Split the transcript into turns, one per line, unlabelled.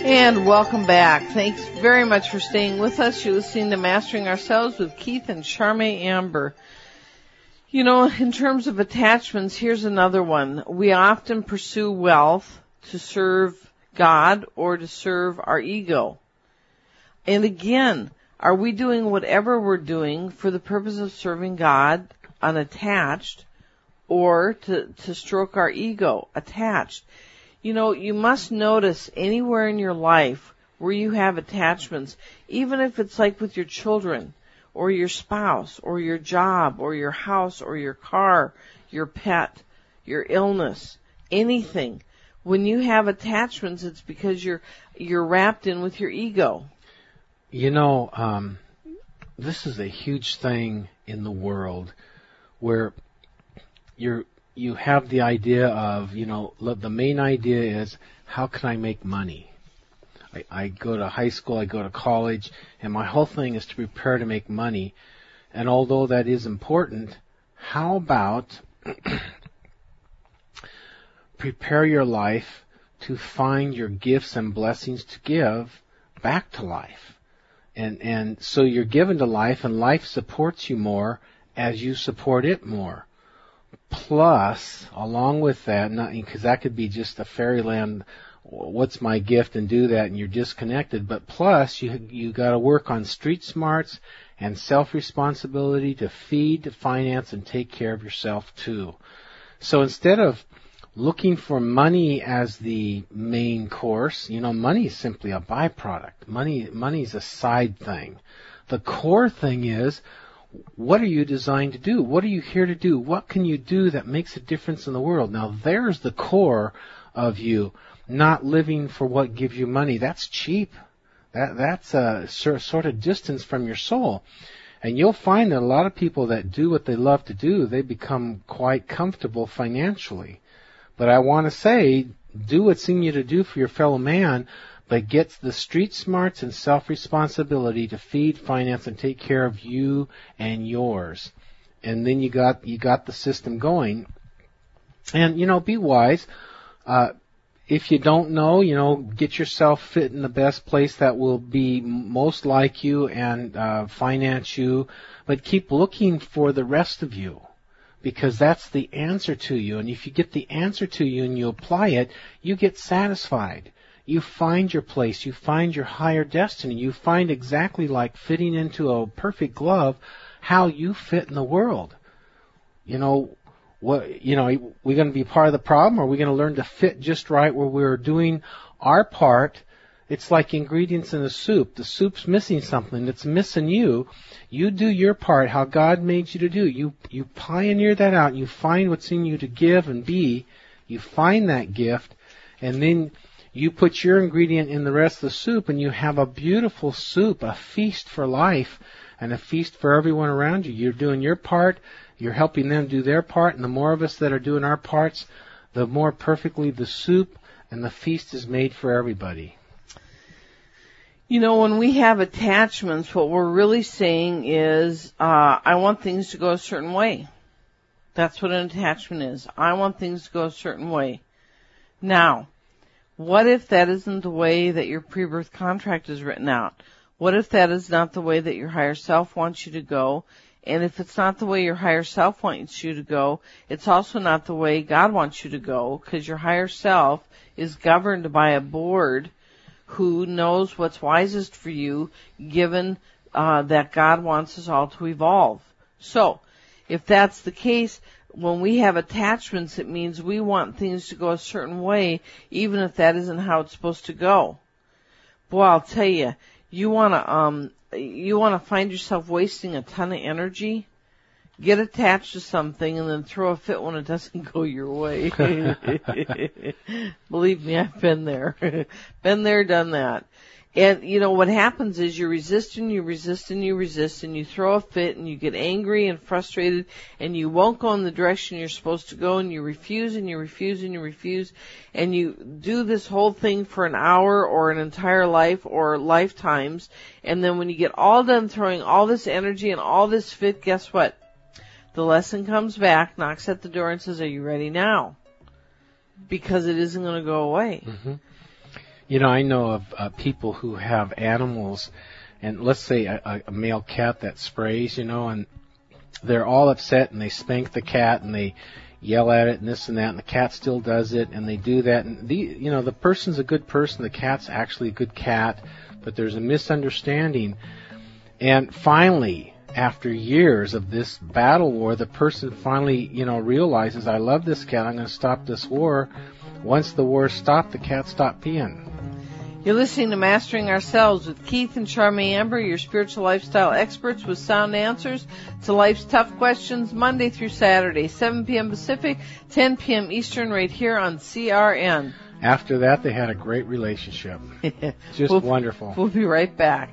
And welcome back. Thanks very much for staying with us. You're listening to Mastering Ourselves with Keith and Charme Amber. You know, in terms of attachments, here's another one. We often pursue wealth to serve God or to serve our ego. And again, are we doing whatever we're doing for the purpose of serving God unattached or to, to stroke our ego attached? You know, you must notice anywhere in your life where you have attachments, even if it's like with your children or your spouse or your job or your house or your car, your pet, your illness, anything. When you have attachments, it's because you're, you're wrapped in with your ego.
You know, um, this is a huge thing in the world where you're you have the idea of you know the main idea is how can I make money. I, I go to high school, I go to college, and my whole thing is to prepare to make money. And although that is important, how about prepare your life to find your gifts and blessings to give back to life? and and so you're given to life and life supports you more as you support it more plus along with that not because that could be just a fairyland what's my gift and do that and you're disconnected but plus you you got to work on street smarts and self responsibility to feed to finance and take care of yourself too so instead of looking for money as the main course, you know, money is simply a byproduct. Money, money is a side thing. The core thing is, what are you designed to do? What are you here to do? What can you do that makes a difference in the world? Now there's the core of you, not living for what gives you money. That's cheap. That, that's a sort of distance from your soul. And you'll find that a lot of people that do what they love to do, they become quite comfortable financially. But I want to say, do what's in you to do for your fellow man, but gets the street smarts and self-responsibility to feed, finance, and take care of you and yours. And then you got, you got the system going. And, you know, be wise. Uh, if you don't know, you know, get yourself fit in the best place that will be most like you and uh, finance you, but keep looking for the rest of you because that's the answer to you. And if you get the answer to you and you apply it, you get satisfied. You find your place. You find your higher destiny. You find exactly like fitting into a perfect glove how you fit in the world. You know, what, you know, we're going to be part of the problem or are we going to learn to fit just right where we're doing our part it's like ingredients in a soup. The soup's missing something. It's missing you. You do your part, how God made you to do. You you pioneer that out. You find what's in you to give and be. You find that gift, and then you put your ingredient in the rest of the soup, and you have a beautiful soup, a feast for life, and a feast for everyone around you. You're doing your part. You're helping them do their part, and the more of us that are doing our parts, the more perfectly the soup and the feast is made for everybody.
You know, when we have attachments, what we're really saying is, uh, I want things to go a certain way. That's what an attachment is. I want things to go a certain way. Now, what if that isn't the way that your pre-birth contract is written out? What if that is not the way that your higher self wants you to go? And if it's not the way your higher self wants you to go, it's also not the way God wants you to go because your higher self is governed by a board who knows what's wisest for you given uh, that God wants us all to evolve. So, if that's the case, when we have attachments, it means we want things to go a certain way, even if that isn't how it's supposed to go. Boy, I'll tell you, you wanna, um, you wanna find yourself wasting a ton of energy, get attached to something and then throw a fit when it doesn't go your way. Believe me, I've been there. been there, done that. And you know what happens is you resist and you resist and you resist and you throw a fit and you get angry and frustrated and you won't go in the direction you're supposed to go and you refuse and you refuse and you refuse and you do this whole thing for an hour or an entire life or lifetimes and then when you get all done throwing all this energy and all this fit, guess what? The lesson comes back, knocks at the door and says, are you ready now? Because it isn't going to go away.
Mm-hmm. You know, I know of uh, people who have animals, and let's say a, a male cat that sprays, you know, and they're all upset and they spank the cat and they yell at it and this and that, and the cat still does it, and they do that, and the, you know, the person's a good person, the cat's actually a good cat, but there's a misunderstanding, and finally, after years of this battle war, the person finally, you know, realizes, I love this cat, I'm going to stop this war. Once the war stopped, the cat stopped peeing.
You're listening to Mastering Ourselves with Keith and Charmy Amber, your spiritual lifestyle experts with sound answers to life's tough questions, Monday through Saturday, 7 p.m. Pacific, 10 p.m. Eastern, right here on CRN.
After that, they had a great relationship. Just
we'll,
wonderful.
We'll be right back.